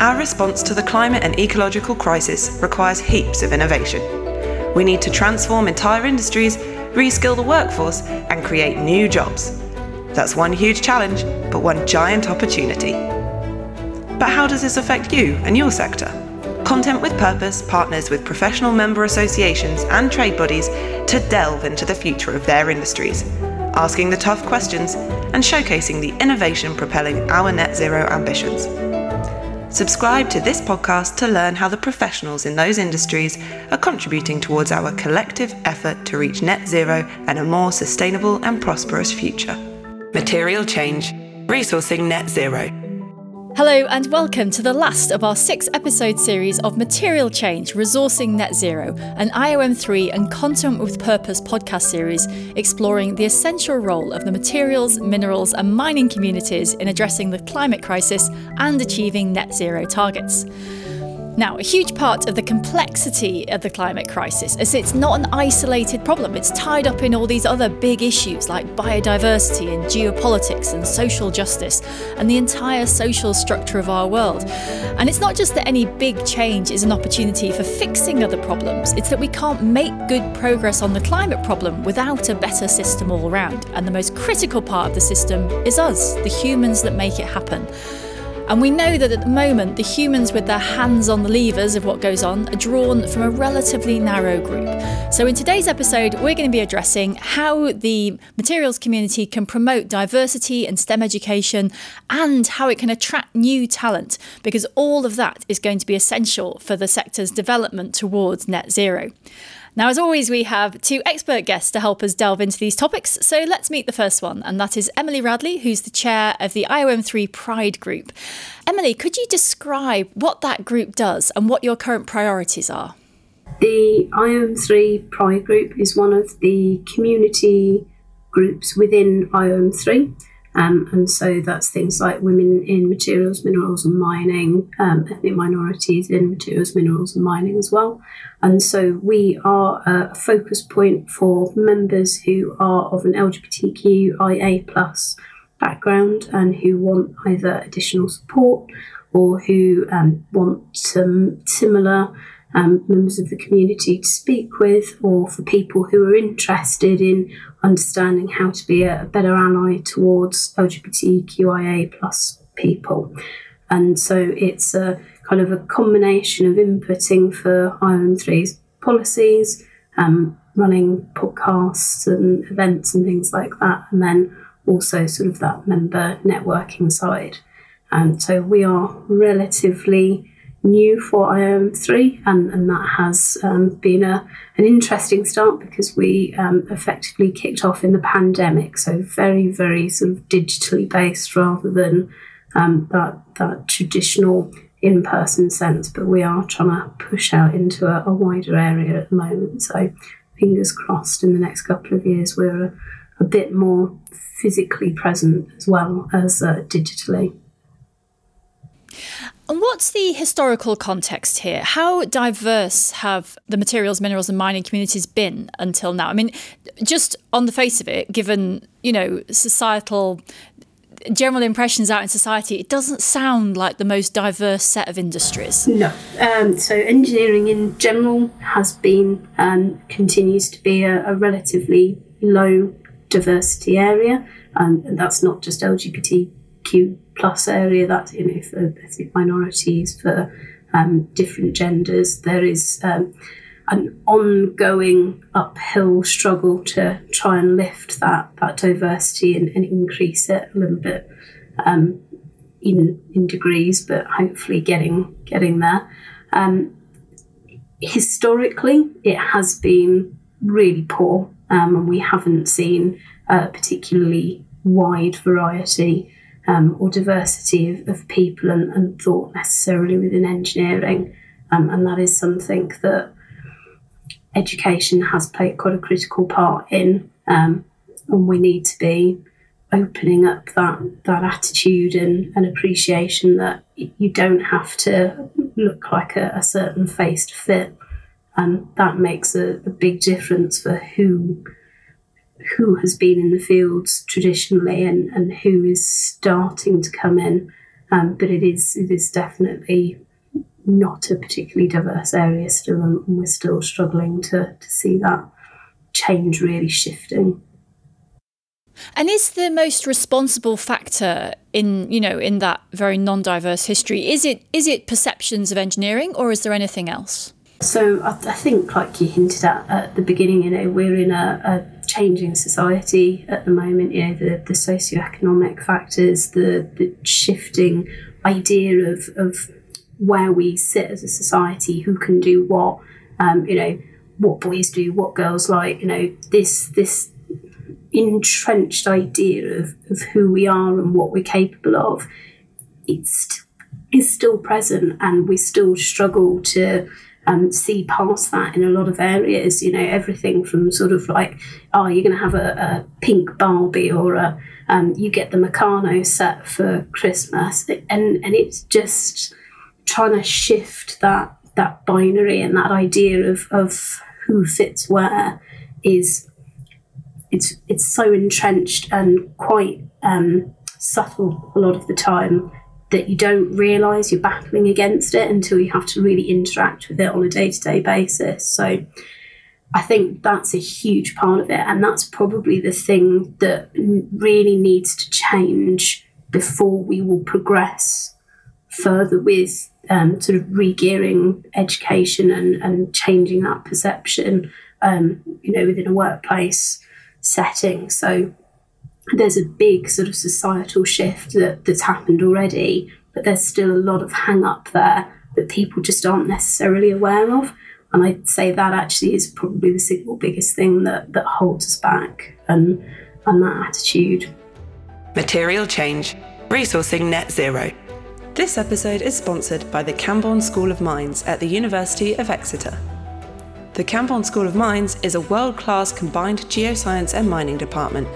Our response to the climate and ecological crisis requires heaps of innovation. We need to transform entire industries, reskill the workforce, and create new jobs. That's one huge challenge, but one giant opportunity. But how does this affect you and your sector? Content with Purpose partners with professional member associations and trade bodies to delve into the future of their industries, asking the tough questions and showcasing the innovation propelling our net zero ambitions. Subscribe to this podcast to learn how the professionals in those industries are contributing towards our collective effort to reach net zero and a more sustainable and prosperous future. Material change, resourcing net zero. Hello, and welcome to the last of our six episode series of Material Change Resourcing Net Zero, an IOM3 and Content with Purpose podcast series exploring the essential role of the materials, minerals, and mining communities in addressing the climate crisis and achieving net zero targets. Now, a huge part of the complexity of the climate crisis is it's not an isolated problem. It's tied up in all these other big issues like biodiversity and geopolitics and social justice and the entire social structure of our world. And it's not just that any big change is an opportunity for fixing other problems, it's that we can't make good progress on the climate problem without a better system all around. And the most critical part of the system is us, the humans that make it happen. And we know that at the moment, the humans with their hands on the levers of what goes on are drawn from a relatively narrow group. So, in today's episode, we're going to be addressing how the materials community can promote diversity and STEM education and how it can attract new talent, because all of that is going to be essential for the sector's development towards net zero. Now, as always, we have two expert guests to help us delve into these topics. So let's meet the first one, and that is Emily Radley, who's the chair of the IOM3 Pride Group. Emily, could you describe what that group does and what your current priorities are? The IOM3 Pride Group is one of the community groups within IOM3. Um, and so that's things like women in materials, minerals, and mining, um, ethnic minorities in materials, minerals, and mining as well. And so we are a focus point for members who are of an LGBTQIA plus background and who want either additional support or who um, want some similar um, members of the community to speak with, or for people who are interested in understanding how to be a, better ally towards LGBTQIA plus people. And so it's a kind of a combination of inputting for IOM3's policies, um, running podcasts and events and things like that, and then also sort of that member networking side. And so we are relatively new for IOM3, and, and that has um, been a, an interesting start because we um, effectively kicked off in the pandemic, so very, very sort of digitally based rather than um, that, that traditional in person sense. But we are trying to push out into a, a, wider area at the moment, so fingers crossed in the next couple of years we're a, a bit more physically present as well as uh, digitally. And what's the historical context here? How diverse have the materials, minerals, and mining communities been until now? I mean, just on the face of it, given you know societal general impressions out in society, it doesn't sound like the most diverse set of industries. No. Um, so engineering in general has been and continues to be a, a relatively low diversity area, um, and that's not just LGBTQ plus area that you know for ethnic minorities for um, different genders there is um, an ongoing uphill struggle to try and lift that that diversity and, and increase it a little bit um, in in degrees but hopefully getting getting there. Um, historically it has been really poor um, and we haven't seen a particularly wide variety um, or diversity of, of people and, and, thought necessarily within engineering. Um, and that is something that education has played quite a critical part in. Um, and we need to be opening up that, that attitude and, and appreciation that you don't have to look like a, a certain face to fit. And that makes a, a big difference for who who has been in the fields traditionally and, and who is starting to come in Um, but it is it is definitely not a particularly diverse area still, and we're still struggling to, to see that change really shifting. And is the most responsible factor in you know in that very non-diverse history is it is it perceptions of engineering or is there anything else? So I, I think, like you hinted at at the beginning, you know, we're in a, a changing society at the moment. You know, the the socioeconomic factors, the the shifting idea of of where we sit as a society, who can do what, um, you know, what boys do, what girls like, you know, this this entrenched idea of, of who we are and what we're capable of, it's is still present and we still struggle to um, see past that in a lot of areas. You know, everything from sort of like, oh, you're going to have a, a, pink Barbie or a, um, you get the Meccano set for Christmas, and and it's just trying to shift that that binary and that idea of of who fits where is it's it's so entrenched and quite um, subtle a lot of the time that you don't realize you're battling against it until you have to really interact with it on a day-to-day basis so i think that's a huge part of it and that's probably the thing that really needs to change before we will progress further with um, sort of regearing education and, and changing that perception um, you know within a workplace setting. So there's a big sort of societal shift that, that's happened already, but there's still a lot of hang up there that people just aren't necessarily aware of. And I'd say that actually is probably the single biggest thing that, that holds us back um, and, and that attitude. Material change, resourcing net zero. This episode is sponsored by the Camborne School of Mines at the University of Exeter. The Camborne School of Mines is a world class combined geoscience and mining department,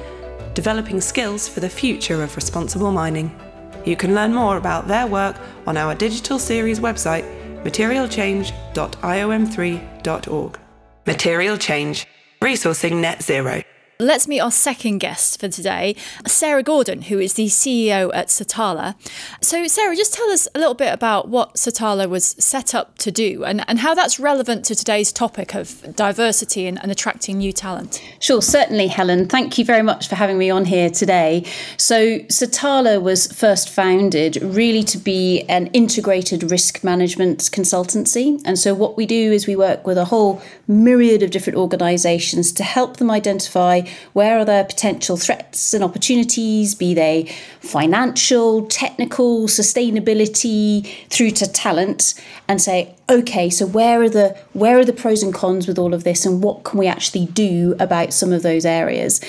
developing skills for the future of responsible mining. You can learn more about their work on our digital series website, materialchange.iom3.org. Material Change, resourcing net zero. Let's meet our second guest for today, Sarah Gordon, who is the CEO at Satarla. So, Sarah, just tell us a little bit about what Satarla was set up to do and, and how that's relevant to today's topic of diversity and, and attracting new talent. Sure, certainly, Helen. Thank you very much for having me on here today. So, Satarla was first founded really to be an integrated risk management consultancy. And so, what we do is we work with a whole myriad of different organizations to help them identify where are there potential threats and opportunities, be they financial, technical, sustainability, through to talent, and say, okay, so where are the where are the pros and cons with all of this, and what can we actually do about some of those areas?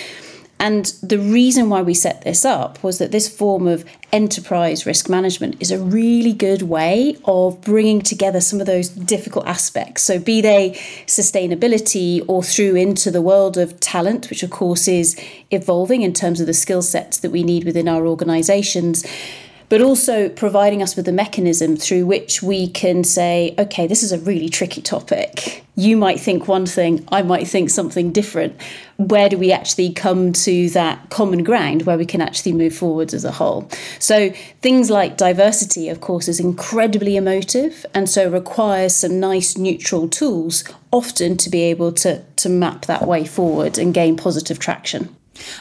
And the reason why we set this up was that this form of enterprise risk management is a really good way of bringing together some of those difficult aspects. So, be they sustainability or through into the world of talent, which of course is evolving in terms of the skill sets that we need within our organizations but also providing us with a mechanism through which we can say, okay, this is a really tricky topic. You might think one thing, I might think something different. Where do we actually come to that common ground where we can actually move forwards as a whole? So, things like diversity, of course, is incredibly emotive and so requires some nice neutral tools often to be able to, to map that way forward and gain positive traction.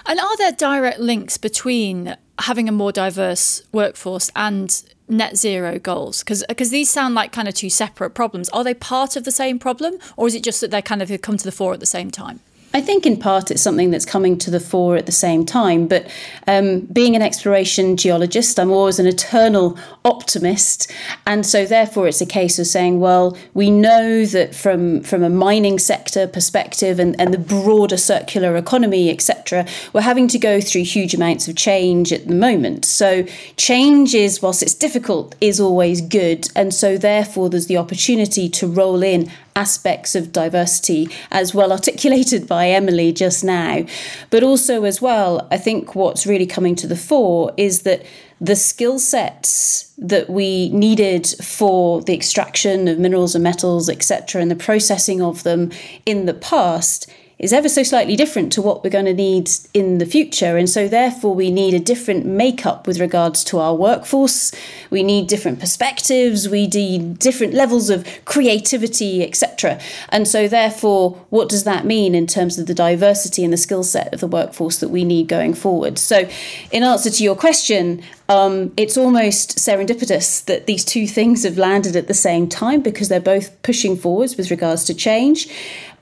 And are there direct links between having a more diverse workforce and net zero goals? Because these sound like kind of two separate problems. Are they part of the same problem, or is it just that they kind of come to the fore at the same time? I think in part it's something that's coming to the fore at the same time. But um, being an exploration geologist, I'm always an eternal optimist, and so therefore it's a case of saying, well, we know that from from a mining sector perspective and, and the broader circular economy, etc., we're having to go through huge amounts of change at the moment. So change is, whilst it's difficult, is always good, and so therefore there's the opportunity to roll in aspects of diversity as well articulated by Emily just now. But also, as well, I think what's really coming to the fore is that the skill sets that we needed for the extraction of minerals and metals, etc., and the processing of them in the past is ever so slightly different to what we're going to need in the future. And so, therefore, we need a different makeup with regards to our workforce. We need different perspectives. We need different levels of creativity, etc. And so, therefore, what does that mean in terms of the diversity and the skill set of the workforce that we need going forward? So, in answer to your question, um, it's almost serendipitous that these two things have landed at the same time because they're both pushing forwards with regards to change.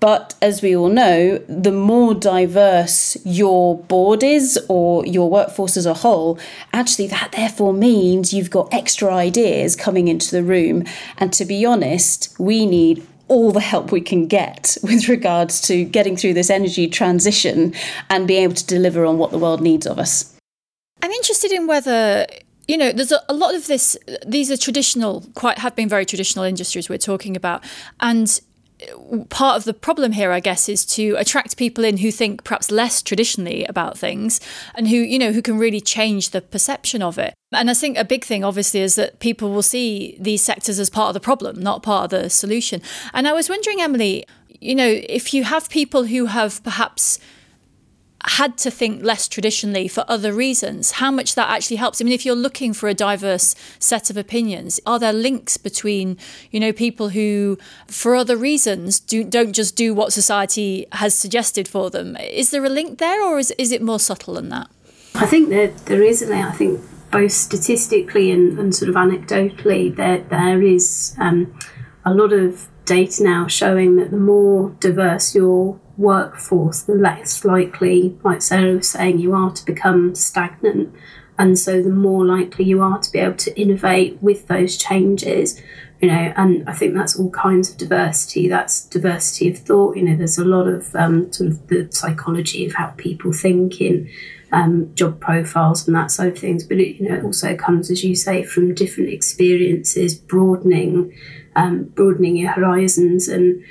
But as we all know, the more diverse your board is or your workforce as a whole, actually, that therefore means you've got extra ideas coming into the room. And to be honest, we need all the help we can get with regards to getting through this energy transition and being able to deliver on what the world needs of us. I'm interested in whether you know there's a, a, lot of this these are traditional quite have been very traditional industries we're talking about. And uh, part of the problem here i guess is to attract people in who think perhaps less traditionally about things and who you know who can really change the perception of it. And i think a big thing obviously is that people will see these sectors as part of the problem not part of the solution. And i was wondering emily you know if you have people who have perhaps had to think less traditionally for other reasons, how much that actually helps. I mean, if you're looking for a diverse set of opinions, are there links between, you know, people who, for other reasons, do, don't just do what society has suggested for them? Is there a link there, or is, is it more subtle than that? I think that there is, and I think both statistically and, and sort of anecdotally, there there is um, a lot of data now showing that the more diverse your workforce, the less likely, like Sarah was saying, you are to become stagnant. And so the more likely you are to be able to innovate with those changes, you know, and I think that's all kinds of diversity. That's diversity of thought. You know, there's a lot of um, sort of the psychology of how people think in um, job profiles and that side of things. But it, you know, it also comes, as you say, from different experiences, broadening, um, broadening your horizons and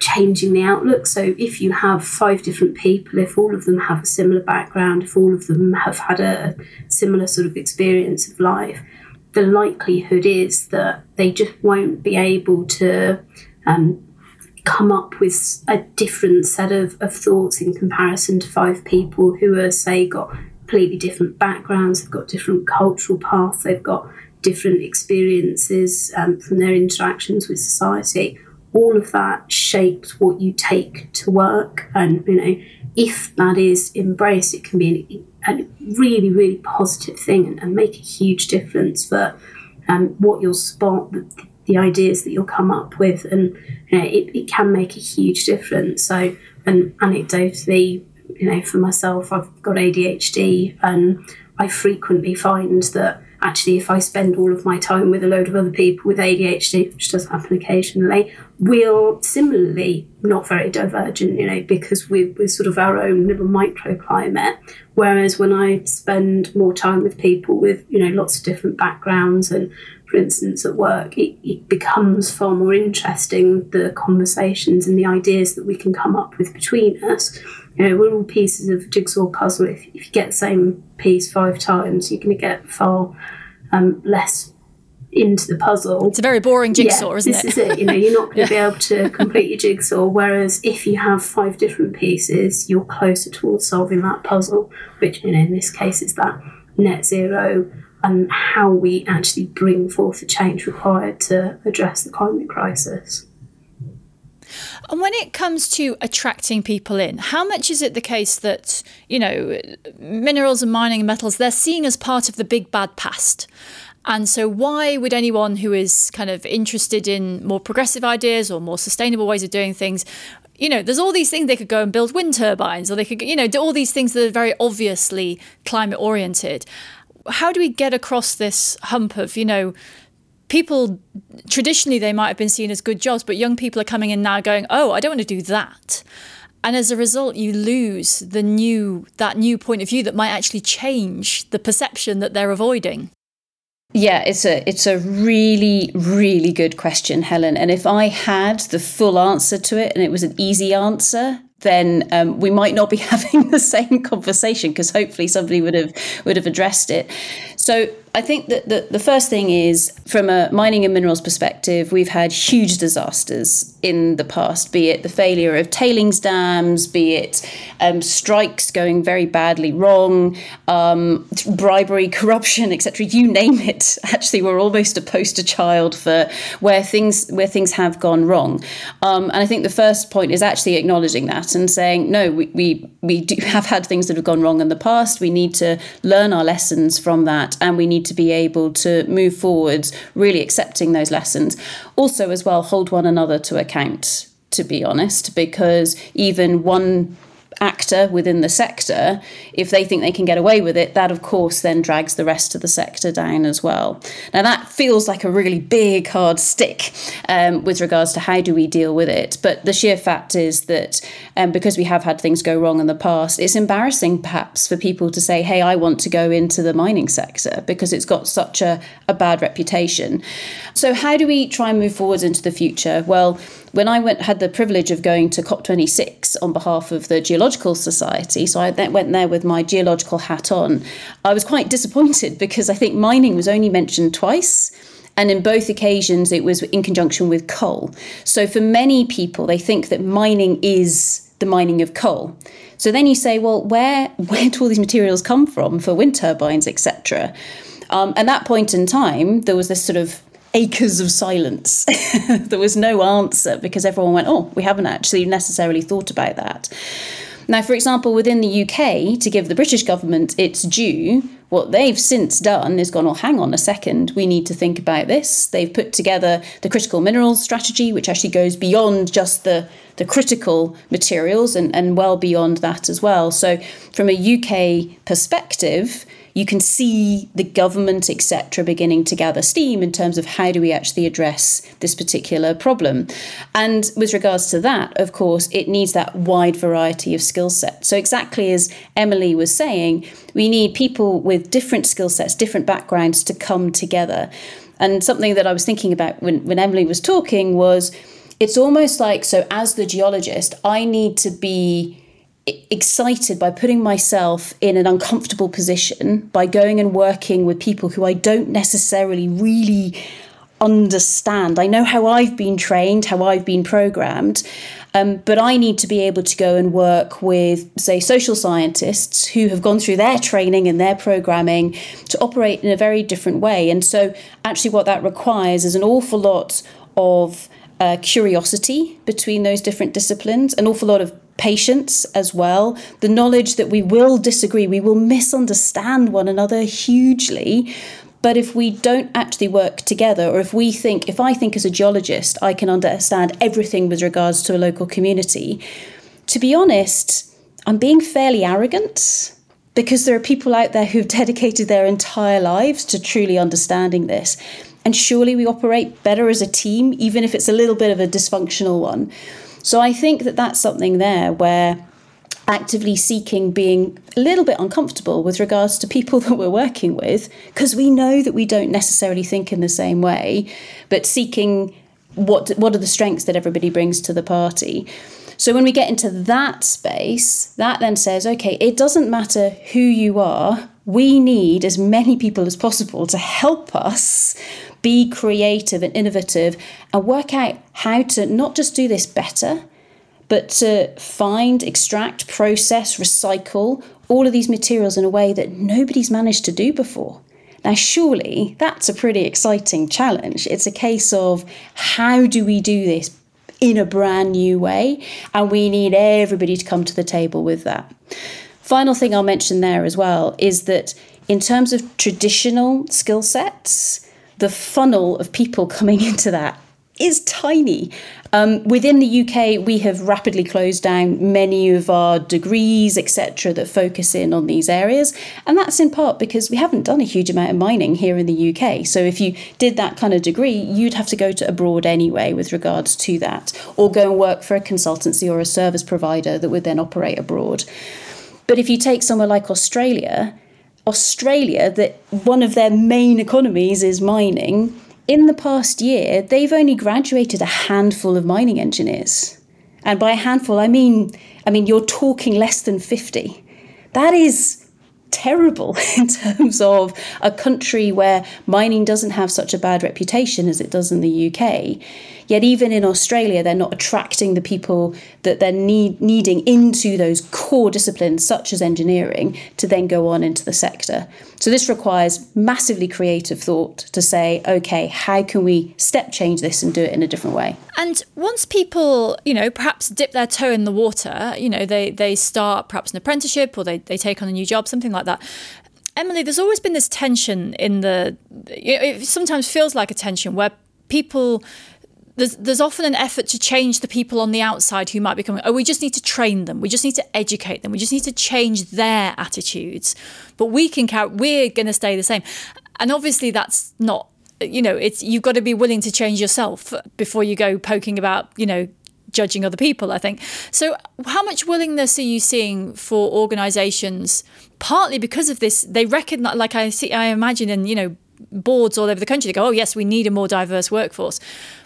changing the outlook. So if you have five different people, if all of them have a similar background, if all of them have had a similar sort of experience of life, the likelihood is that they just won't be able to um, come up with a different set of, of thoughts in comparison to five people who are, say, got completely different backgrounds, they've got different cultural paths, they've got different experiences um, from their interactions with society all of that shapes what you take to work. And, you know, if that is embraced, it can be a really, really positive thing and, and make a huge difference for um, what you'll spot, the, the, ideas that you'll come up with. And, you know, it, it can make a huge difference. So, and anecdotally, you know, for myself, I've got ADHD and I frequently find that actually, if I spend all of my time with a load of other people with ADHD, which does happen occasionally, we're similarly not very divergent, you know, because we're, we're sort of our own little microclimate. Whereas when I spend more time with people with, you know, lots of different backgrounds and for instance, at work, it, it, becomes far more interesting the conversations and the ideas that we can come up with between us. You know, we're all pieces of a jigsaw puzzle. If, if you get the same piece five times, you're going to get far um, less into the puzzle. It's a very boring jigsaw, yeah, isn't this it? This is it. You know, you're not going to yeah. be able to complete your jigsaw. Whereas if you have five different pieces, you're closer towards solving that puzzle. Which, you know, in this case, is that net zero and how we actually bring forth the change required to address the climate crisis. And when it comes to attracting people in, how much is it the case that, you know, minerals and mining and metals, they're seen as part of the big bad past? And so, why would anyone who is kind of interested in more progressive ideas or more sustainable ways of doing things, you know, there's all these things they could go and build wind turbines or they could, you know, do all these things that are very obviously climate oriented how do we get across this hump of, you know, people traditionally they might have been seen as good jobs, but young people are coming in now going, oh, I don't want to do that. And as a result, you lose the new that new point of view that might actually change the perception that they're avoiding. Yeah, it's a it's a really really good question, Helen. And if I had the full answer to it and it was an easy answer, then um, we might not be having the same conversation because hopefully somebody would have would have addressed it. So I think that the, the first thing is from a mining and minerals perspective, we've had huge disasters in the past, be it the failure of tailings dams, be it um, strikes going very badly wrong, um, bribery, corruption, etc. You name it. Actually, we're almost a poster child for where things where things have gone wrong. Um, and I think the first point is actually acknowledging that and saying, no, we, we, we do have had things that have gone wrong in the past. We need to learn our lessons from that and we need to be able to move forwards, really accepting those lessons. Also, as well, hold one another to account, to be honest, because even one actor within the sector, if they think they can get away with it, that of course then drags the rest of the sector down as well. Now that feels like a really big, hard stick um, with regards to how do we deal with it. But the sheer fact is that um, because we have had things go wrong in the past, it's embarrassing perhaps for people to say, hey, I want to go into the mining sector because it's got such a, a bad reputation. So, how do we try and move forwards into the future? Well, when I went had the privilege of going to COP26 on behalf of the Geological Society, so I went there with my geological hat on. I was quite disappointed because I think mining was only mentioned twice. And in both occasions, it was in conjunction with coal. So for many people, they think that mining is the mining of coal. So then you say, well, where where do all these materials come from for wind turbines, etc. Um, at that point in time, there was this sort of acres of silence. there was no answer because everyone went, oh, we haven't actually necessarily thought about that. Now, for example, within the UK, to give the British government its due, what they've since done is gone, oh, hang on a second, we need to think about this. They've put together the critical minerals strategy, which actually goes beyond just the, the critical materials and, and well beyond that as well. So, from a UK perspective, you can see the government, etc., beginning to gather steam in terms of how do we actually address this particular problem. And with regards to that, of course, it needs that wide variety of skill sets. So, exactly as Emily was saying, we need people with different skill sets, different backgrounds to come together. And something that I was thinking about when, when Emily was talking was it's almost like so, as the geologist, I need to be excited by putting myself in an uncomfortable position by going and working with people who I don't necessarily really understand. I know how I've been trained, how I've been programmed, um, but I need to be able to go and work with, say, social scientists who have gone through their training and their programming to operate in a very different way. And so, actually, what that requires is an awful lot of uh, curiosity between those different disciplines, an awful lot of patience as well, the knowledge that we will disagree, we will misunderstand one another hugely. But if we don't actually work together, or if we think, if I think as a geologist, I can understand everything with regards to a local community, to be honest, I'm being fairly arrogant because there are people out there who've dedicated their entire lives to truly understanding this. And surely we operate better as a team, even if it's a little bit of a dysfunctional one. So I think that that's something there where actively seeking being a little bit uncomfortable with regards to people that we're working with because we know that we don't necessarily think in the same way but seeking what what are the strengths that everybody brings to the party. So when we get into that space that then says okay it doesn't matter who you are we need as many people as possible to help us be creative and innovative and work out how to not just do this better, but to find, extract, process, recycle all of these materials in a way that nobody's managed to do before. Now, surely that's a pretty exciting challenge. It's a case of how do we do this in a brand new way? And we need everybody to come to the table with that. Final thing I'll mention there as well is that in terms of traditional skill sets, the funnel of people coming into that is tiny. Um, within the UK, we have rapidly closed down many of our degrees, etc., that focus in on these areas. And that's in part because we haven't done a huge amount of mining here in the UK. So if you did that kind of degree, you'd have to go to abroad anyway with regards to that, or go and work for a consultancy or a service provider that would then operate abroad. But if you take somewhere like Australia, Australia, that one of their main economies is mining, in the past year, they've only graduated a handful of mining engineers. And by a handful, I mean, I mean you're talking less than 50. That is terrible in terms of a country where mining doesn't have such a bad reputation as it does in the UK. Yet, even in Australia, they're not attracting the people that they're need, needing into those core disciplines, such as engineering, to then go on into the sector. So, this requires massively creative thought to say, okay, how can we step change this and do it in a different way? And once people, you know, perhaps dip their toe in the water, you know, they, they start perhaps an apprenticeship or they, they take on a new job, something like that. Emily, there's always been this tension in the, it sometimes feels like a tension where people there's there's often an effort to change the people on the outside who might be coming. Oh, we just need to train them. We just need to educate them. We just need to change their attitudes. But we can carry, we're going to stay the same. And obviously, that's not. You know, it's you've got to be willing to change yourself before you go poking about. You know, judging other people. I think so. How much willingness are you seeing for organisations? Partly because of this, they recognise. Like I see, I imagine in you know boards all over the country. They go, oh yes, we need a more diverse workforce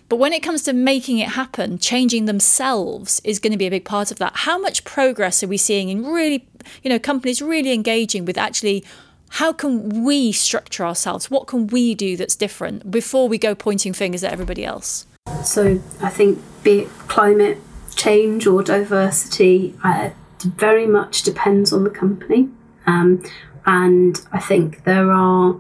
but when it comes to making it happen, changing themselves is going to be a big part of that. How much progress are we seeing in really, you know, companies really engaging with actually how can we structure ourselves? What can we do that's different before we go pointing fingers at everybody else? So I think be it climate change or diversity, uh, very much depends on the company. Um, and I think there are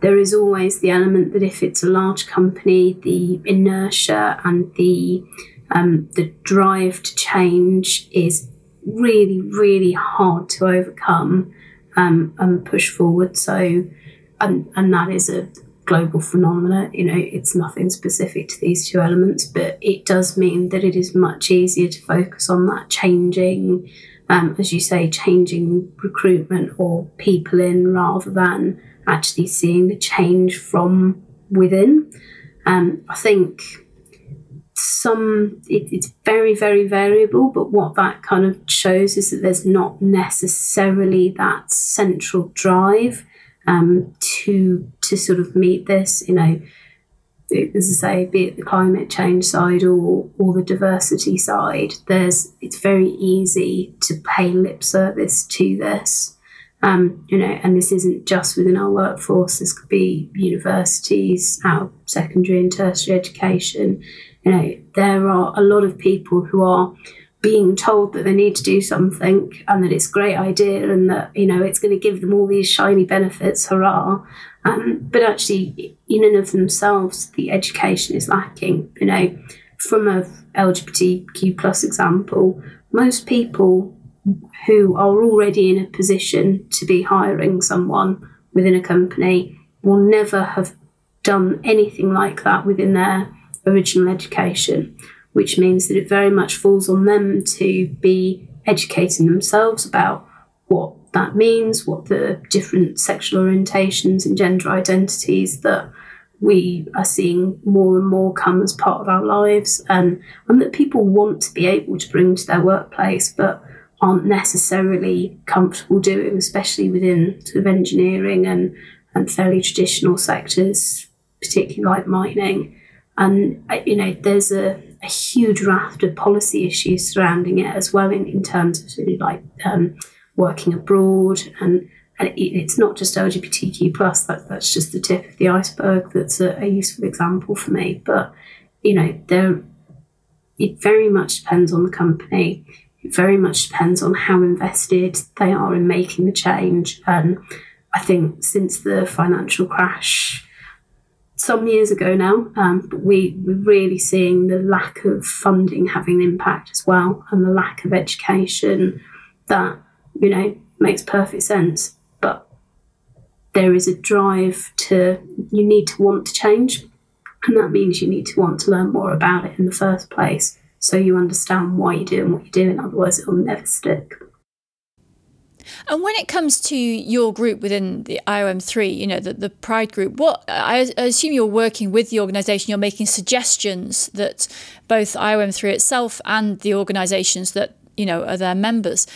there is always the element that if it's a large company, the inertia and the um, the drive to change is really, really hard to overcome um, and push forward. So, and, and that is a global phenomenon. You know, it's nothing specific to these two elements, but it does mean that it is much easier to focus on that changing, um, as you say, changing recruitment or people in rather than actually seeing the change from within. Um, I think some it, it's very very variable, but what that kind of shows is that there's not necessarily that central drive um, to to sort of meet this. You know, as I say, be it the climate change side or or the diversity side, there's it's very easy to pay lip service to this. Um, you know, and this isn't just within our workforce. This could be universities, our secondary and tertiary education. You know, there are a lot of people who are being told that they need to do something and that it's a great idea and that you know it's going to give them all these shiny benefits, hurrah! Um, but actually, in and of themselves, the education is lacking. You know, from a LGBTQ plus example, most people who are already in a position to be hiring someone within a company will never have done anything like that within their original education, which means that it very much falls on them to be educating themselves about what that means, what the different sexual orientations and gender identities that we are seeing more and more come as part of our lives and, and that people want to be able to bring to their workplace, but aren't necessarily comfortable doing, especially within sort of engineering and, and fairly traditional sectors, particularly like mining. And, uh, you know, there's a, a huge raft of policy issues surrounding it as well in, in terms of sort of like um, working abroad and and it's not just LGBTQ plus. That, that's just the tip of the iceberg. That's a, a useful example for me. But you know, there it very much depends on the company. Very much depends on how invested they are in making the change. And I think since the financial crash some years ago now, um, we, we're really seeing the lack of funding having an impact as well, and the lack of education that, you know, makes perfect sense. But there is a drive to, you need to want to change, and that means you need to want to learn more about it in the first place so you understand why you're doing what you're doing, otherwise, it'll never stick. And when it comes to your group within the IOM3, you know, the, the Pride group, what I, I assume you're working with the organisation, you're making suggestions that both IOM3 itself and the organisations that, you know, are their members.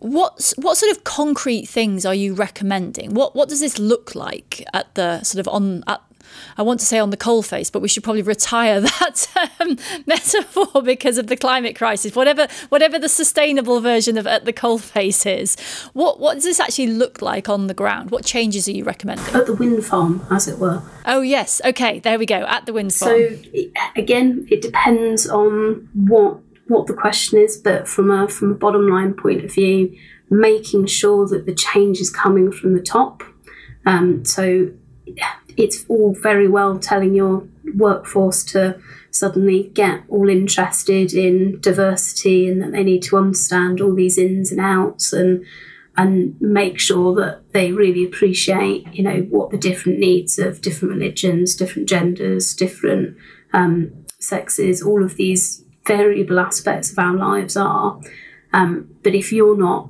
What what sort of concrete things are you recommending? What what does this look like at the sort of on at I want to say on the coal face, but we should probably retire that um, metaphor because of the climate crisis. Whatever whatever the sustainable version of at the coal face is, what what does this actually look like on the ground? What changes are you recommending? At the wind farm, as it were. Oh yes, okay, there we go. At the wind farm. So again, it depends on what what the question is, but from a from a bottom line point of view, making sure that the change is coming from the top. Um, so it's all very well telling your workforce to suddenly get all interested in diversity and that they need to understand all these ins and outs and and make sure that they really appreciate you know what the different needs of different religions different genders different um, sexes all of these variable aspects of our lives are. Um, but if you're not,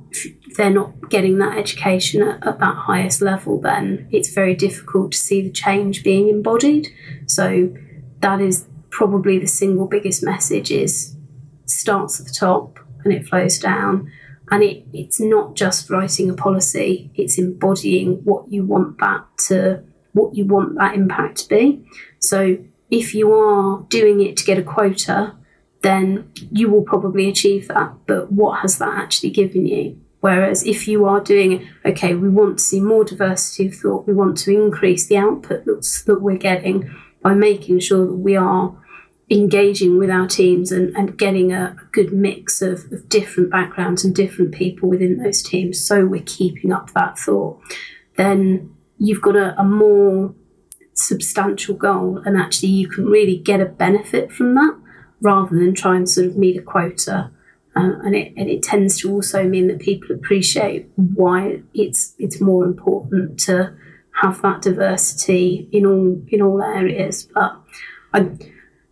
they're not getting that education at, at, that highest level, then it's very difficult to see the change being embodied. So that is probably the single biggest message: is starts at the top and it flows down. And it, it's not just writing a policy; it's embodying what you want that to, what you want that impact to be. So if you are doing it to get a quota, then you will probably achieve that. But what has that actually given you? Whereas if you are doing, okay, we want to see more diversity of thought, we want to increase the output that's, that we're getting by making sure that we are engaging with our teams and, and getting a, good mix of, of different backgrounds and different people within those teams so we're keeping up that thought, then you've got a, a more substantial goal and actually you can really get a benefit from that rather than try and sort of meet a quota. Uh, and, it, and it tends to also mean that people appreciate why it's it's more important to have that diversity in all in all areas. But I,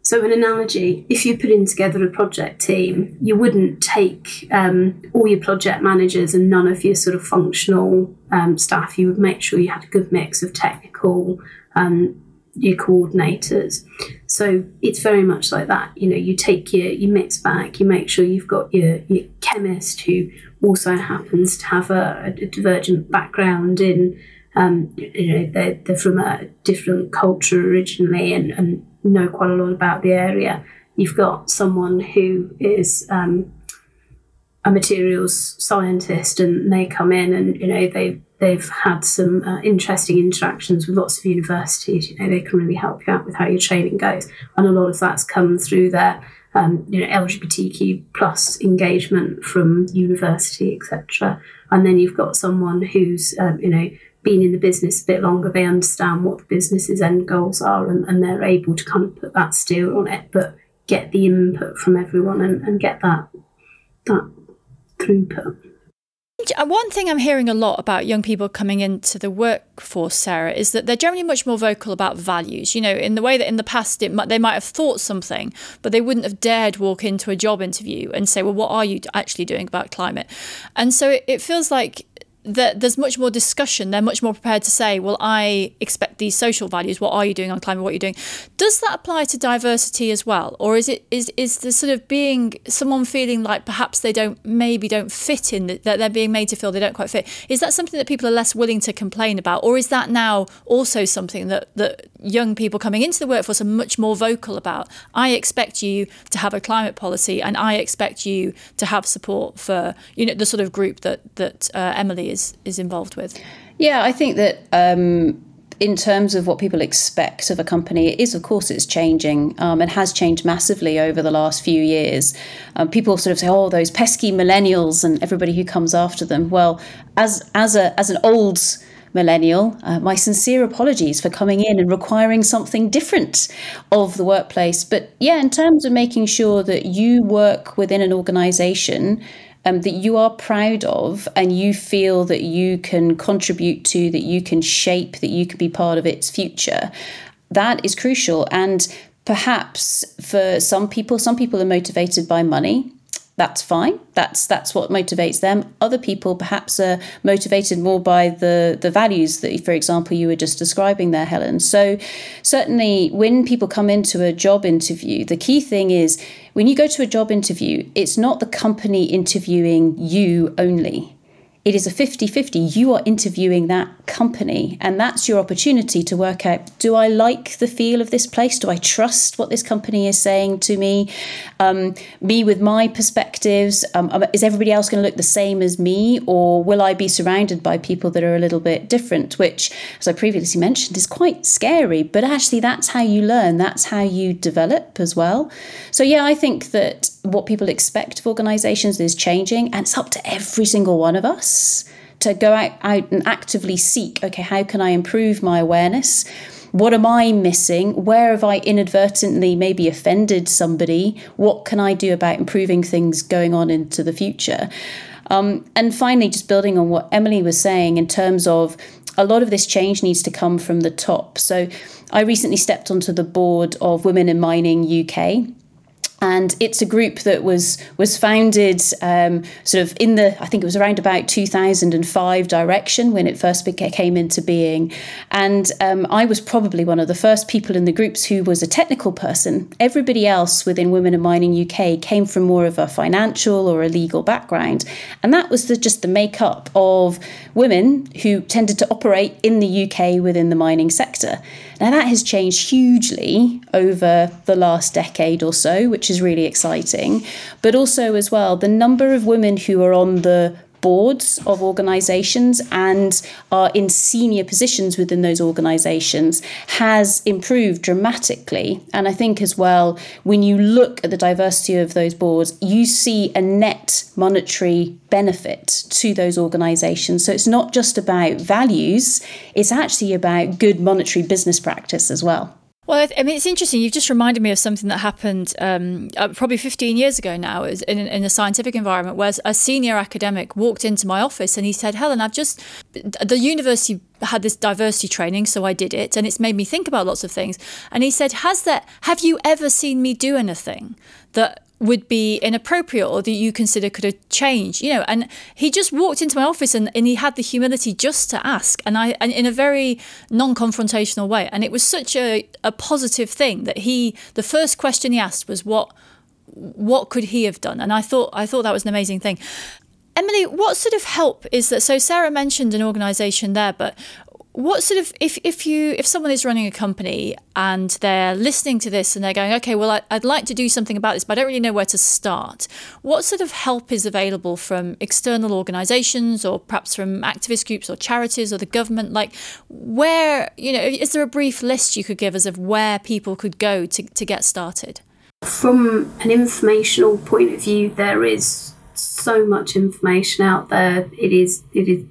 so an analogy: if you're putting together a project team, you wouldn't take um, all your project managers and none of your sort of functional um, staff. You would make sure you had a good mix of technical um, your coordinators. So it's very much like that. You know, you take your, your mix back, you make sure you've got your, your chemist who also happens to have a, a divergent background in, um, you know, they're, they're from a different culture originally and, and know quite a lot about the area. You've got someone who is um, a materials scientist and they come in and, you know, they they've had some uh, interesting interactions with lots of universities. You know, they can really help you out with how your training goes, and a lot of that's come through their um, you know LGBTQ plus engagement from university, etc. And then you've got someone who's um, you know been in the business a bit longer. They understand what the business's end goals are, and, and they're able to kind of put that steer on it, but get the input from everyone and, and get that that throughput. Uh, one thing I'm hearing a lot about young people coming into the workforce, Sarah, is that they're generally much more vocal about values. You know, in the way that in the past it they might have thought something, but they wouldn't have dared walk into a job interview and say, "Well, what are you actually doing about climate?" And so it, it feels like that there's much more discussion. They're much more prepared to say, well, I expect these social values. What are you doing on climate? What are you doing? Does that apply to diversity as well? Or is it is is the sort of being someone feeling like perhaps they don't maybe don't fit in that they're being made to feel they don't quite fit? Is that something that people are less willing to complain about? Or is that now also something that, that young people coming into the workforce are much more vocal about? I expect you to have a climate policy and I expect you to have support for you know the sort of group that that uh, Emily is is is involved with? Yeah, I think that um, in terms of what people expect of a company, it is, of course, it's changing um, and has changed massively over the last few years. Um, people sort of say, "Oh, those pesky millennials and everybody who comes after them." Well, as as a as an old millennial, uh, my sincere apologies for coming in and requiring something different of the workplace. But yeah, in terms of making sure that you work within an organization um, that you are proud of and you feel that you can contribute to, that you can shape, that you can be part of its future, that is crucial. And perhaps for some people, some people are motivated by money that's fine. That's that's what motivates them. Other people perhaps are motivated more by the the values that, for example, you were just describing there, Helen. So certainly, when people come into a job interview, the key thing is when you go to a job interview, it's not the company interviewing you only. It is a 50 50. You are interviewing that company. And that's your opportunity to work out do I like the feel of this place? Do I trust what this company is saying to me? Um, me with my perspectives, um, is everybody else going to look the same as me? Or will I be surrounded by people that are a little bit different? Which, as I previously mentioned, is quite scary. But actually, that's how you learn, that's how you develop as well. So, yeah, I think that what people expect of organizations is changing, and it's up to every single one of us to go out, out and actively seek okay, how can I improve my awareness? What am I missing? Where have I inadvertently maybe offended somebody? What can I do about improving things going on into the future? Um, and finally, just building on what Emily was saying in terms of a lot of this change needs to come from the top. So I recently stepped onto the board of Women in Mining UK and it's a group that was was founded um, sort of in the I think it was around about 2005 direction when it first came into being, and um, I was probably one of the first people in the groups who was a technical person. Everybody else within Women in Mining UK came from more of a financial or a legal background, and that was the, just the makeup of women who tended to operate in the UK within the mining sector. Now, that has changed hugely over the last decade or so, which is really exciting. But also, as well, the number of women who are on the boards of organizations and are in senior positions within those organizations has improved dramatically. And I think as well, when you look at the diversity of those boards, you see a net monetary benefit to those organizations. So it's not just about values, it's actually about good monetary business practice as well. Well, I mean, it's interesting. You've just reminded me of something that happened um, uh, probably 15 years ago now in, in a scientific environment where a senior academic walked into my office and he said, Helen, I've just, the university had this diversity training, so I did it, and it's made me think about lots of things. And he said, Has that, have you ever seen me do anything that would be inappropriate or that you consider could have changed you know and he just walked into my office and, and he had the humility just to ask and i and in a very non-confrontational way and it was such a, a positive thing that he the first question he asked was what what could he have done and i thought i thought that was an amazing thing Emily, what sort of help is that? So Sarah mentioned an organisation there, but what sort of if, if you if someone is running a company and they're listening to this and they're going okay well I, would like to do something about this but i don't really know where to start what sort of help is available from external organizations or perhaps from activist groups or charities or the government? Like where you know is there a brief list you could give us of where people could go to, to get started? From an informational point of view there is so much information out there. It is it is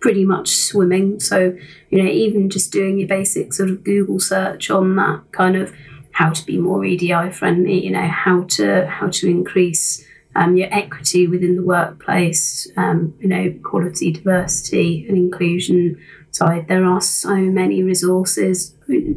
pretty much swimming. So, you know, even just doing your basic sort of Google search on that kind of how to be more EDI friendly, you know, how to how to increase um, your equity within the workplace, um, you know, quality, diversity, and inclusion side. There are so many resources,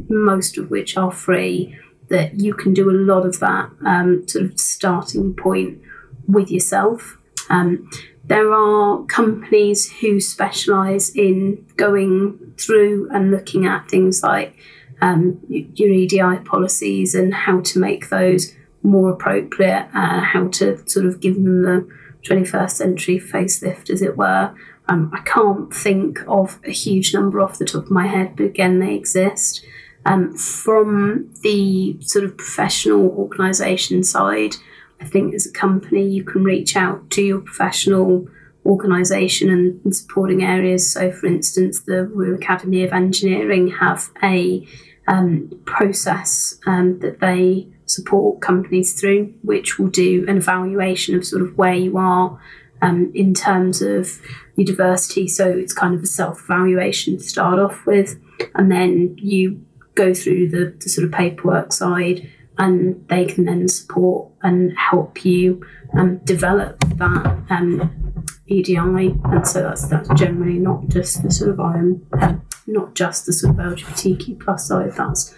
most of which are free, that you can do a lot of that um, sort of starting point with yourself. Um, there are companies who specialise in going through and looking at things like um, your EDI policies and how to make those more appropriate, uh, how to sort of give them the 21st century facelift, as it were. Um, I can't think of a huge number off the top of my head, but again, they exist. Um, from the sort of professional organisation side, I think as a company, you can reach out to your professional organisation and, and, supporting areas. So, for instance, the Royal Academy of Engineering have a um, process um, that they support companies through, which will do an evaluation of sort of where you are um, in terms of your diversity. So, it's kind of a self evaluation to start off with, and then you go through the, the sort of paperwork side and they can then support and help you um, develop that um, EDI. And so that's that's generally not just the sort of I um, not just the sort of LGBTQ plus side. That's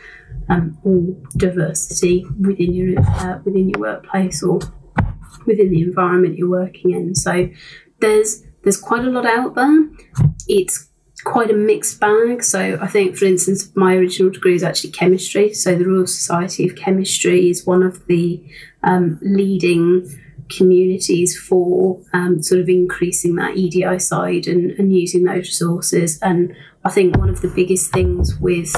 um, all diversity within your uh, within your workplace or within the environment you're working in. So there's there's quite a lot out there. It's quite a mixed bag. So I think, for instance, my original degree is actually chemistry. So the Royal Society of Chemistry is one of the um, leading communities for um, sort of increasing that EDI side and, and using those resources. And I think one of the biggest things with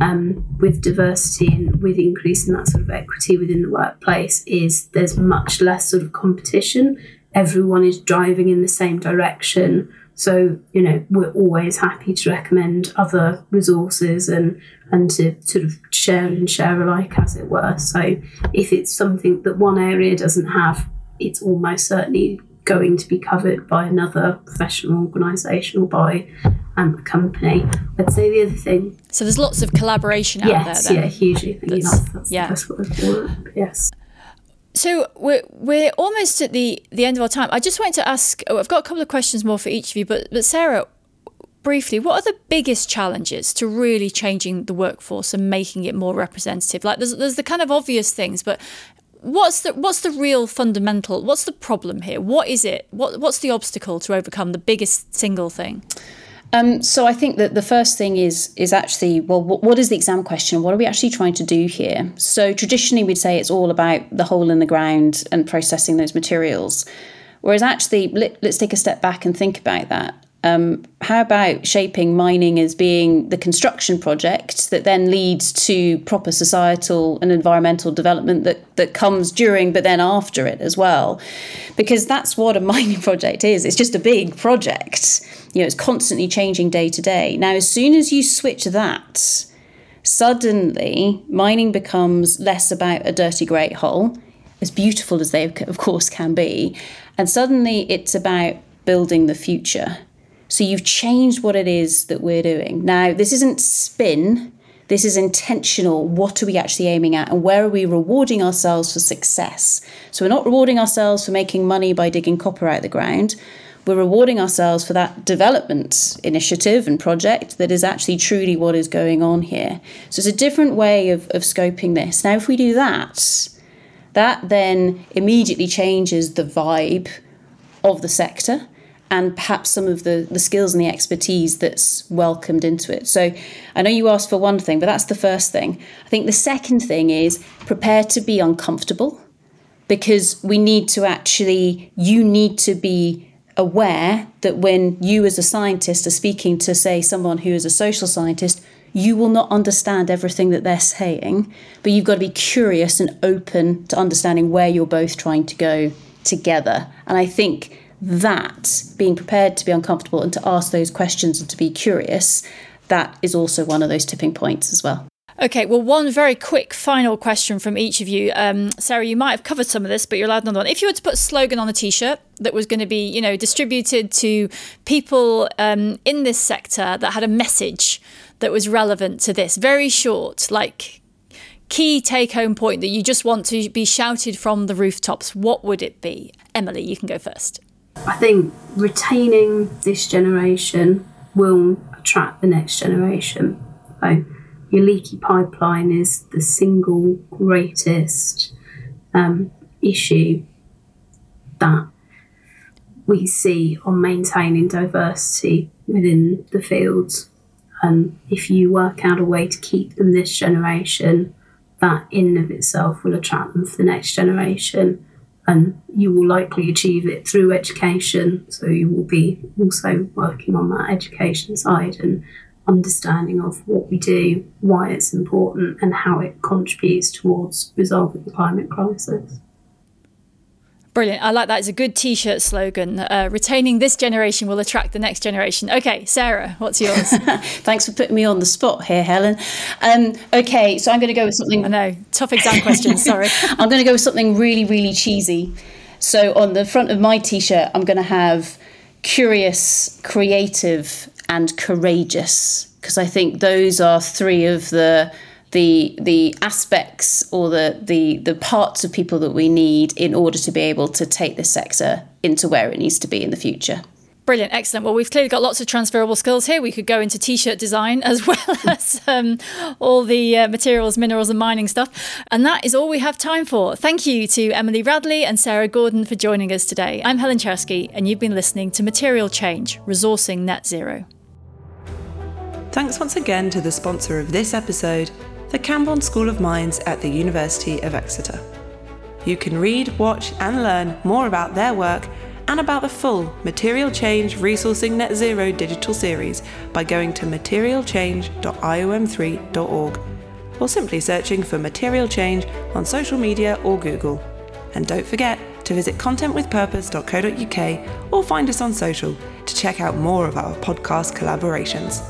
um, with diversity and with increasing that sort of equity within the workplace is there's much less sort of competition. Everyone is driving in the same direction. So, you know, we're always happy to recommend other resources and, and to sort of share and share alike, as it were. So, if it's something that one area doesn't have, it's almost certainly going to be covered by another professional organisation or by um, a company. I'd say the other thing. So there's lots of collaboration out yes, there. Yes, yeah, hugely. That's, that's, that's yeah. it. Yes. So we're we're almost at the the end of our time. I just wanted to ask. Oh, I've got a couple of questions more for each of you, but but Sarah, briefly, what are the biggest challenges to really changing the workforce and making it more representative? Like there's there's the kind of obvious things, but what's the what's the real fundamental? What's the problem here? What is it? What what's the obstacle to overcome? The biggest single thing. Um, so I think that the first thing is is actually well, what, what is the exam question? What are we actually trying to do here? So traditionally, we'd say it's all about the hole in the ground and processing those materials, whereas actually, let, us take a step back and think about that. Um, how about shaping mining as being the construction project that then leads to proper societal and environmental development that, that comes during but then after it as well? Because that's what a mining project is. It's just a big project. You know, it's constantly changing day to day. Now, as soon as you switch that, suddenly mining becomes less about a dirty great hole, as beautiful as they of course can be, and suddenly it's about building the future so you've changed what it is that we're doing. Now, this isn't spin, this is intentional. What are we actually aiming at? And where are we rewarding ourselves for success? So we're not rewarding ourselves for making money by digging copper out of the ground. We're rewarding ourselves for that development initiative and project that is actually truly what is going on here. So it's a different way of, of scoping this. Now, if we do that, that then immediately changes the vibe of the sector and perhaps some of the, the skills and the expertise that's welcomed into it. So I know you asked for one thing, but that's the first thing. I think the second thing is prepare to be uncomfortable because we need to actually, you need to be aware that when you as a scientist are speaking to, say, someone who is a social scientist, you will not understand everything that they're saying, but you've got to be curious and open to understanding where you're both trying to go together. And I think that being prepared to be uncomfortable and to ask those questions and to be curious, that is also one of those tipping points as well. Okay, well, one very quick final question from each of you. Um, Sarah, you might have covered some of this, but you're allowed another one. If you were to put a slogan on a T-shirt that was going to be, you know, distributed to people um, in this sector that had a message that was relevant to this, very short, like key take-home point that you just want to be shouted from the rooftops, what would it be? Emily, you can go first. I think retaining this generation will attract the next generation. So your leaky pipeline is the single greatest um, issue that we see on maintaining diversity within the fields. And if you work out a way to keep them this generation, that in and of itself will attract them for the next generation and you will likely achieve it through education. So you will be also working on that education side and understanding of what we do, why it's important, and how it contributes towards resolving the climate crisis. Brilliant. I like that. It's a good t shirt slogan. Uh, retaining this generation will attract the next generation. Okay, Sarah, what's yours? Thanks for putting me on the spot here, Helen. Um, okay, so I'm going to go with something. I know, tough exam question, sorry. I'm going to go with something really, really cheesy. So on the front of my t shirt, I'm going to have curious, creative, and courageous, because I think those are three of the the the aspects or the the the parts of people that we need in order to be able to take this sector into where it needs to be in the future. Brilliant, excellent. Well, we've clearly got lots of transferable skills here. We could go into t-shirt design as well as um, all the uh, materials, minerals, and mining stuff. And that is all we have time for. Thank you to Emily Radley and Sarah Gordon for joining us today. I'm Helen Czerski, and you've been listening to Material Change: Resourcing Net Zero. Thanks once again to the sponsor of this episode the Camborne School of Mines at the University of Exeter. You can read, watch, and learn more about their work and about the full Material Change Resourcing Net Zero digital series by going to materialchange.iom3.org or simply searching for Material Change on social media or Google. And don't forget to visit contentwithpurpose.co.uk or find us on social to check out more of our podcast collaborations.